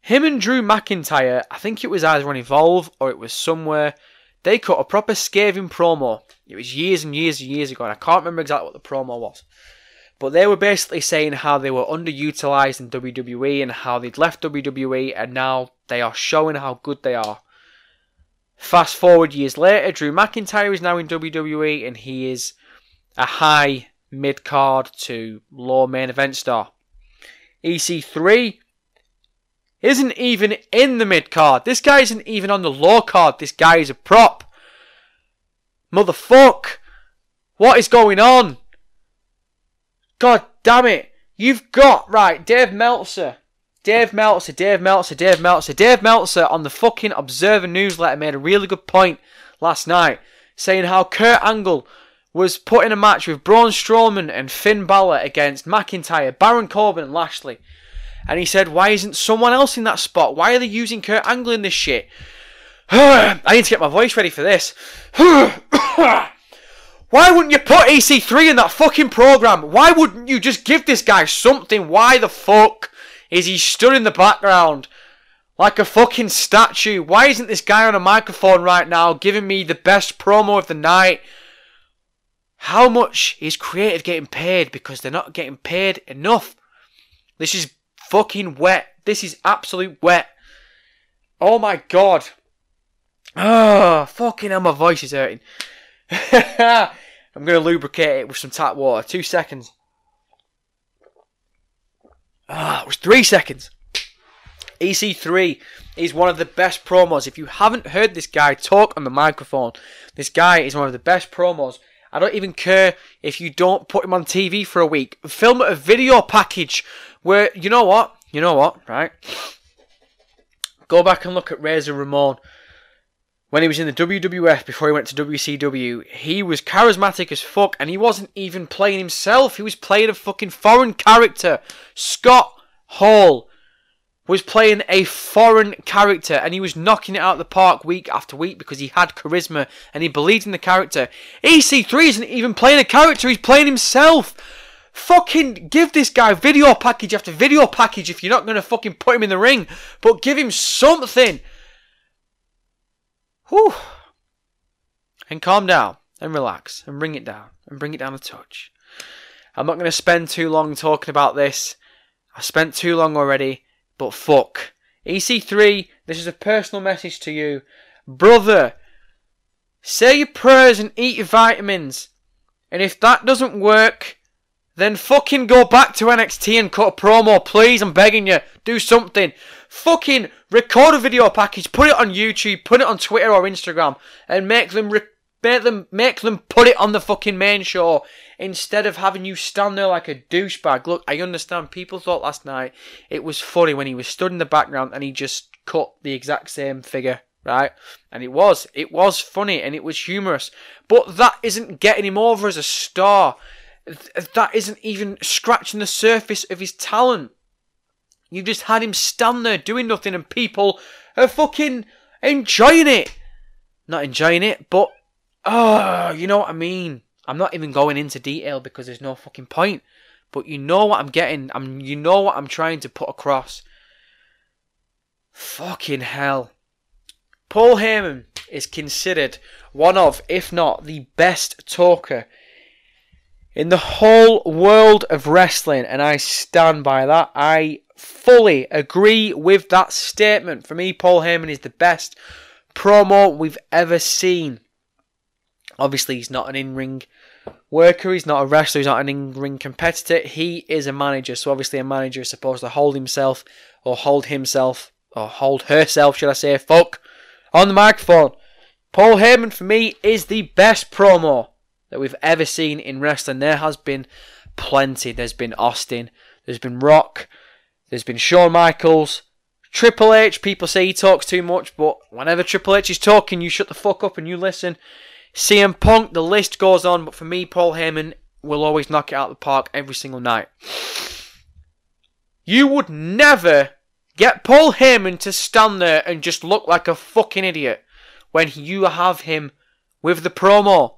Him and Drew McIntyre, I think it was either on Evolve or it was somewhere, they cut a proper scathing promo. It was years and years and years ago, and I can't remember exactly what the promo was. But they were basically saying how they were underutilized in WWE and how they'd left WWE and now they are showing how good they are. Fast forward years later, Drew McIntyre is now in WWE and he is a high mid card to low main event star. EC3 isn't even in the mid card. This guy isn't even on the low card. This guy is a prop. Motherfuck. What is going on? God damn it. You've got, right, Dave Meltzer. Dave Meltzer, Dave Meltzer, Dave Meltzer. Dave Meltzer on the fucking Observer newsletter made a really good point last night saying how Kurt Angle was put in a match with Braun Strowman and Finn Balor against McIntyre, Baron Corbin, and Lashley. And he said, Why isn't someone else in that spot? Why are they using Kurt Angle in this shit? I need to get my voice ready for this. Why wouldn't you put EC3 in that fucking program? Why wouldn't you just give this guy something? Why the fuck is he stood in the background like a fucking statue? Why isn't this guy on a microphone right now giving me the best promo of the night? How much is creative getting paid because they're not getting paid enough? This is fucking wet. This is absolute wet. Oh my god. Oh, fucking hell, my voice is hurting. I'm going to lubricate it with some tap water. Two seconds. Ah, it was three seconds. EC3 is one of the best promos. If you haven't heard this guy talk on the microphone, this guy is one of the best promos I don't even care if you don't put him on TV for a week. Film a video package where, you know what? You know what, right? Go back and look at Razor Ramon. When he was in the WWF before he went to WCW, he was charismatic as fuck and he wasn't even playing himself. He was playing a fucking foreign character. Scott Hall was playing a foreign character and he was knocking it out of the park week after week because he had charisma and he believed in the character. EC3 isn't even playing a character, he's playing himself. Fucking give this guy video package after video package if you're not going to fucking put him in the ring, but give him something. Whew. And calm down and relax and bring it down and bring it down a touch. I'm not going to spend too long talking about this. I spent too long already. But fuck. EC3, this is a personal message to you. Brother, say your prayers and eat your vitamins. And if that doesn't work, then fucking go back to NXT and cut a promo, please. I'm begging you. Do something. Fucking record a video package, put it on YouTube, put it on Twitter or Instagram, and make them re- make them make them put it on the fucking main show instead of having you stand there like a douchebag. Look, I understand people thought last night it was funny when he was stood in the background and he just cut the exact same figure, right? And it was. It was funny and it was humorous. But that isn't getting him over as a star. That isn't even scratching the surface of his talent. You just had him stand there doing nothing and people are fucking enjoying it. Not enjoying it, but, oh, you know what I mean. I'm not even going into detail because there's no fucking point. But you know what I'm getting. I'm you know what I'm trying to put across. Fucking hell. Paul Heyman is considered one of, if not the best talker in the whole world of wrestling, and I stand by that. I fully agree with that statement. For me, Paul Heyman is the best promo we've ever seen. Obviously, he's not an in ring worker, he's not a wrestler, he's not an in ring competitor. He is a manager, so obviously, a manager is supposed to hold himself, or hold himself, or hold herself, should I say, fuck, on the microphone. Paul Heyman, for me, is the best promo that we've ever seen in wrestling. There has been plenty. There's been Austin, there's been Rock, there's been Shawn Michaels, Triple H. People say he talks too much, but whenever Triple H is talking, you shut the fuck up and you listen. CM Punk, the list goes on, but for me, Paul Heyman will always knock it out of the park every single night. You would never get Paul Heyman to stand there and just look like a fucking idiot when you have him with the promo.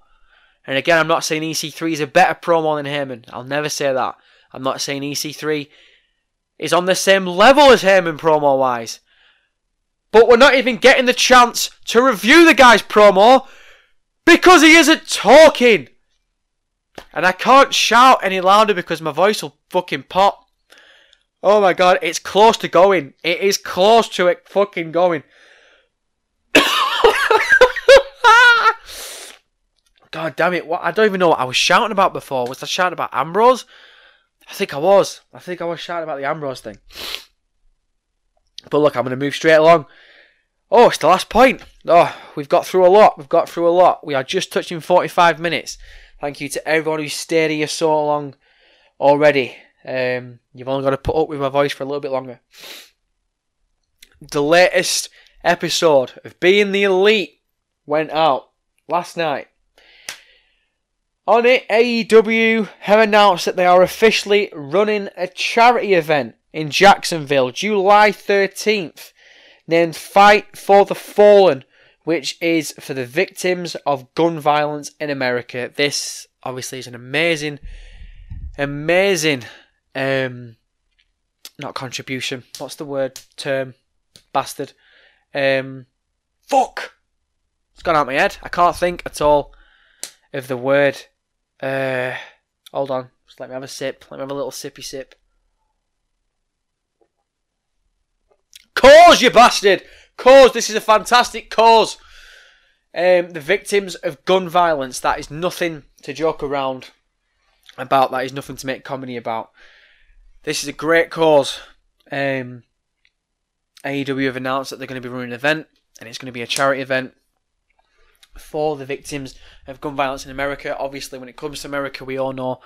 And again, I'm not saying EC3 is a better promo than Heyman. I'll never say that. I'm not saying EC3 is on the same level as Heyman promo wise. But we're not even getting the chance to review the guy's promo because he isn't talking. And I can't shout any louder because my voice will fucking pop. Oh my god, it's close to going. It is close to it fucking going. God damn it! What I don't even know what I was shouting about before. Was I shouting about Ambrose? I think I was. I think I was shouting about the Ambrose thing. But look, I'm going to move straight along. Oh, it's the last point. Oh, we've got through a lot. We've got through a lot. We are just touching 45 minutes. Thank you to everyone who's stayed here so long already. Um, you've only got to put up with my voice for a little bit longer. The latest episode of Being the Elite went out last night. On it, AEW have announced that they are officially running a charity event in Jacksonville, July 13th, named Fight for the Fallen, which is for the victims of gun violence in America. This obviously is an amazing, amazing, um, not contribution. What's the word? Term, bastard. Um, fuck. It's gone out my head. I can't think at all of the word. Uh, hold on. Just let me have a sip. Let me have a little sippy sip. Cause, you bastard! Cause, this is a fantastic cause. Um, the victims of gun violence, that is nothing to joke around about. That is nothing to make comedy about. This is a great cause. Um, AEW have announced that they're going to be running an event, and it's going to be a charity event for the victims of gun violence in America. Obviously, when it comes to America, we all know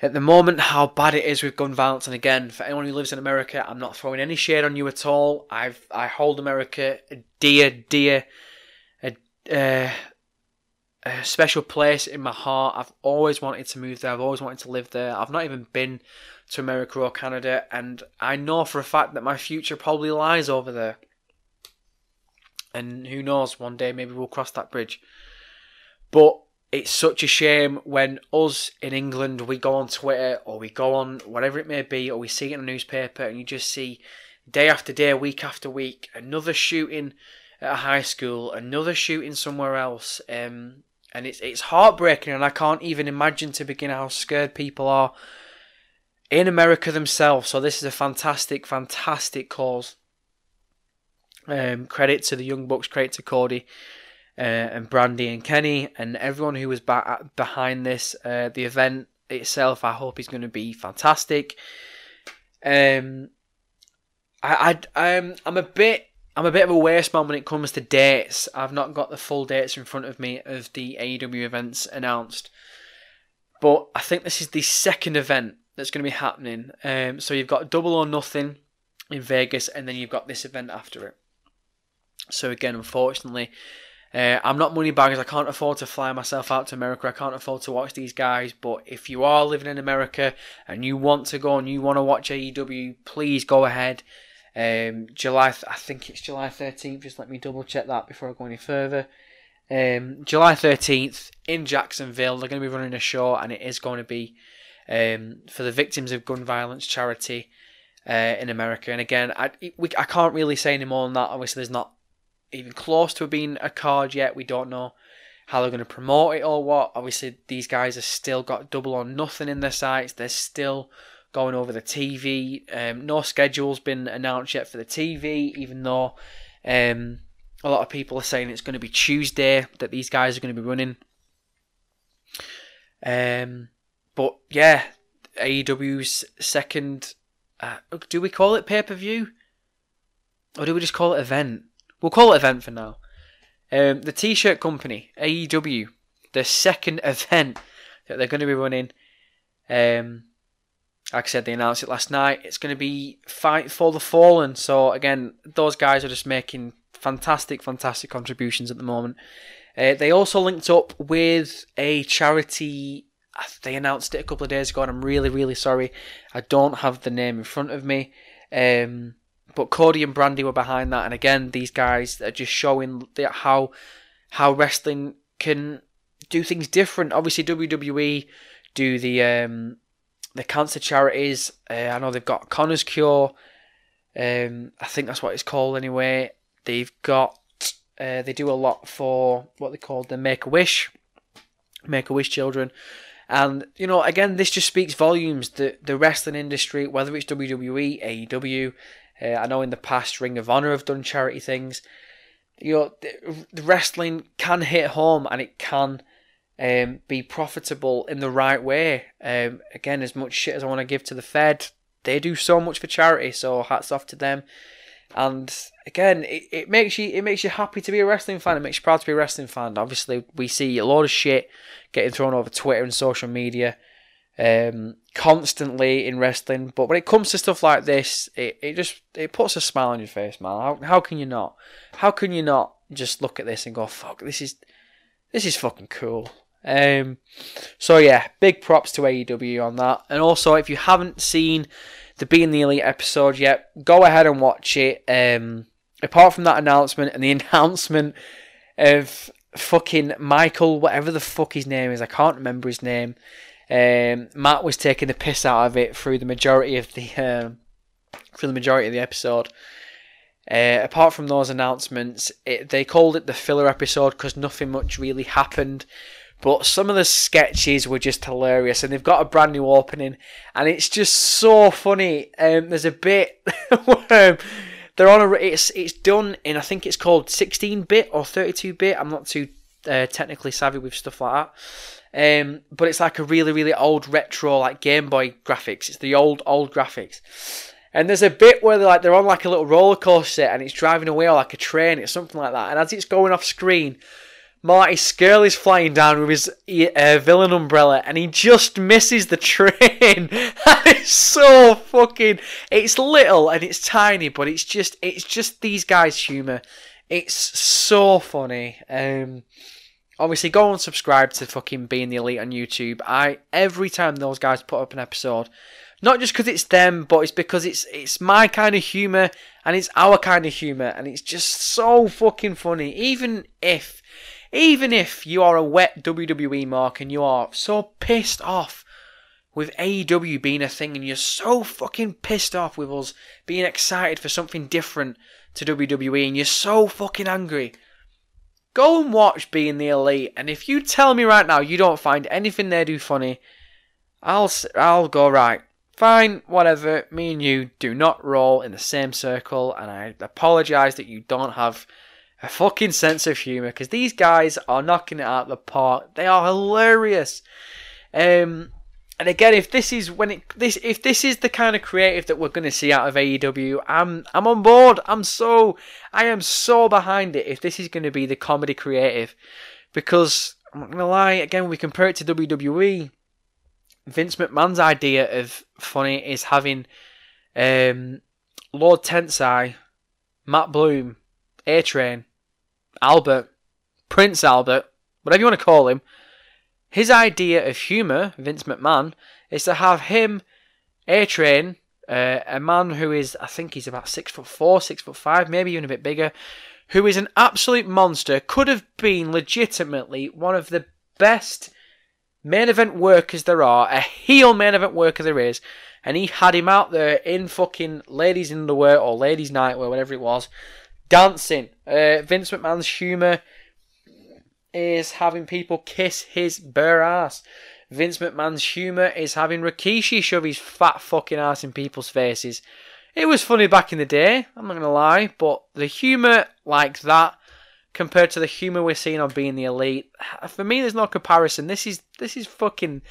at the moment how bad it is with gun violence. And again, for anyone who lives in America, I'm not throwing any shade on you at all. I've I hold America dear, dear, a, uh, a special place in my heart. I've always wanted to move there. I've always wanted to live there. I've not even been to America or Canada, and I know for a fact that my future probably lies over there. And who knows, one day maybe we'll cross that bridge. But it's such a shame when us in England we go on Twitter or we go on whatever it may be or we see it in a newspaper and you just see day after day, week after week, another shooting at a high school, another shooting somewhere else. Um, and it's it's heartbreaking and I can't even imagine to begin how scared people are in America themselves. So this is a fantastic, fantastic cause. Um, credit to the Young Bucks, credit to Cody uh, and Brandi and Kenny and everyone who was behind this. Uh, the event itself, I hope is going to be fantastic. Um, I, I, I'm, I'm a bit. I'm a bit of a waste man when it comes to dates. I've not got the full dates in front of me of the AEW events announced, but I think this is the second event that's going to be happening. Um, so you've got Double or Nothing in Vegas, and then you've got this event after it. So again, unfortunately, uh, I'm not money baggers. I can't afford to fly myself out to America. I can't afford to watch these guys. But if you are living in America and you want to go and you want to watch AEW, please go ahead. Um, July, I think it's July 13th. Just let me double check that before I go any further. Um, July 13th in Jacksonville. They're going to be running a show, and it is going to be um, for the victims of gun violence charity uh, in America. And again, I we, I can't really say any more than that. Obviously, there's not even close to being a card yet. We don't know how they're going to promote it or what. Obviously, these guys have still got double or nothing in their sights. They're still going over the TV. Um, no schedule's been announced yet for the TV, even though um, a lot of people are saying it's going to be Tuesday that these guys are going to be running. Um, but yeah, AEW's second. Uh, do we call it pay per view? Or do we just call it event? We'll call it event for now. Um, the T-shirt company AEW, the second event that they're going to be running. Um, like I said, they announced it last night. It's going to be Fight for the Fallen. So again, those guys are just making fantastic, fantastic contributions at the moment. Uh, they also linked up with a charity. They announced it a couple of days ago, and I'm really, really sorry. I don't have the name in front of me. Um, but Cody and Brandi were behind that, and again, these guys are just showing how how wrestling can do things different. Obviously, WWE do the um, the cancer charities. Uh, I know they've got Connor's Cure. Um, I think that's what it's called anyway. They've got uh, they do a lot for what they call the Make a Wish, Make a Wish children, And you know, again, this just speaks volumes. The the wrestling industry, whether it's WWE, AEW, uh, I know in the past Ring of Honor have done charity things. You know, the, the wrestling can hit home and it can um, be profitable in the right way. Um, again, as much shit as I want to give to the Fed, they do so much for charity. So hats off to them. And again, it, it makes you it makes you happy to be a wrestling fan. It makes you proud to be a wrestling fan. Obviously, we see a lot of shit getting thrown over Twitter and social media um, constantly in wrestling. But when it comes to stuff like this, it, it just it puts a smile on your face, man. How, how can you not? How can you not just look at this and go, "Fuck, this is this is fucking cool." Um, so yeah, big props to AEW on that. And also, if you haven't seen the Being the Elite episode yet, go ahead and watch it. Um, apart from that announcement and the announcement of fucking Michael, whatever the fuck his name is, I can't remember his name. Um, Matt was taking the piss out of it through the majority of the um, through the majority of the episode. Uh, apart from those announcements, it, they called it the filler episode because nothing much really happened. But some of the sketches were just hilarious, and they've got a brand new opening, and it's just so funny. Um, there's a bit where they're on a it's it's done in I think it's called 16 bit or 32 bit. I'm not too uh, technically savvy with stuff like that. Um, but it's like a really really old retro like Game Boy graphics. It's the old old graphics. And there's a bit where they're like they're on like a little roller coaster and it's driving away or like a train, it's something like that. And as it's going off screen, Marty is flying down with his uh, villain umbrella and he just misses the train. that is so fucking. It's little and it's tiny, but it's just it's just these guys' humor. It's so funny. Um, obviously, go and subscribe to fucking Being the Elite on YouTube. I every time those guys put up an episode, not just because it's them, but it's because it's it's my kind of humor and it's our kind of humor, and it's just so fucking funny. Even if even if you are a wet WWE mark and you are so pissed off with AEW being a thing and you're so fucking pissed off with us being excited for something different to WWE and you're so fucking angry, go and watch Being the Elite. And if you tell me right now you don't find anything they do funny, I'll I'll go right. Fine, whatever. Me and you do not roll in the same circle, and I apologise that you don't have a fucking sense of humour because these guys are knocking it out of the park. They are hilarious. Um, and again, if this is when it this if this is the kind of creative that we're going to see out of AEW, I'm I'm on board. I'm so I am so behind it. If this is going to be the comedy creative, because I'm not going to lie, again we compare it to WWE. Vince McMahon's idea of funny is having um, Lord Tensai, Matt Bloom, A Train, Albert, Prince Albert, whatever you want to call him, his idea of humour, Vince McMahon, is to have him, A Train, uh, a man who is, I think he's about six foot four, six foot five, maybe even a bit bigger, who is an absolute monster, could have been legitimately one of the best main event workers there are, a heel main event worker there is, and he had him out there in fucking ladies' underwear or ladies' nightwear, whatever it was, dancing. Uh, Vince McMahon's humour is having people kiss his bare ass. Vince McMahon's humour is having Rikishi shove his fat fucking ass in people's faces. It was funny back in the day, I'm not gonna lie, but the humour like that compared to the humour we're seeing on being the elite, for me there's no comparison. This is this is fucking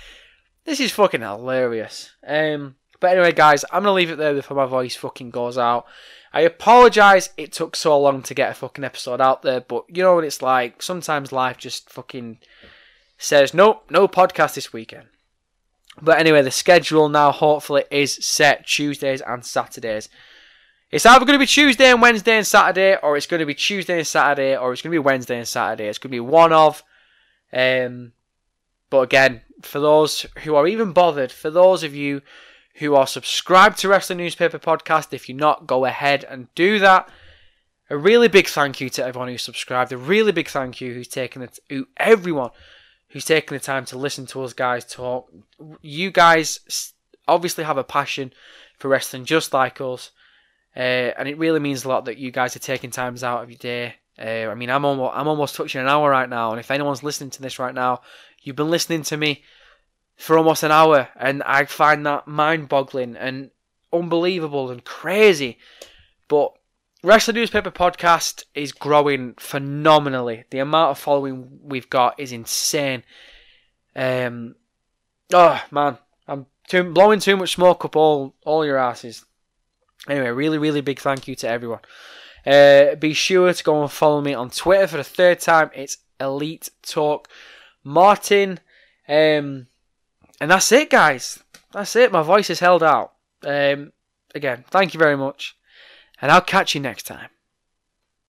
this is fucking hilarious. Um but anyway guys, I'm gonna leave it there before my voice fucking goes out. I apologise it took so long to get a fucking episode out there, but you know what it's like. Sometimes life just fucking says, nope, no podcast this weekend. But anyway, the schedule now hopefully is set Tuesdays and Saturdays. It's either going to be Tuesday and Wednesday and Saturday, or it's going to be Tuesday and Saturday, or it's going to be Wednesday and Saturday. It's going to be one of. Um, but again, for those who are even bothered, for those of you who are subscribed to Wrestling Newspaper Podcast. If you're not, go ahead and do that. A really big thank you to everyone who's subscribed. A really big thank you who's taken it to everyone who's taken the time to listen to us guys talk. You guys obviously have a passion for wrestling just like us. Uh, and it really means a lot that you guys are taking times out of your day. Uh, I mean, I'm almost I'm almost touching an hour right now, and if anyone's listening to this right now, you've been listening to me for almost an hour, and I find that mind boggling and unbelievable and crazy. But Wrestling Newspaper Podcast is growing phenomenally. The amount of following we've got is insane. Um, oh man, I'm too, blowing too much smoke up all all your asses. Anyway, really, really big thank you to everyone. Uh, be sure to go and follow me on Twitter for the third time. It's Elite Talk Martin. Um, and that's it, guys. That's it. My voice is held out. Um, again, thank you very much. And I'll catch you next time.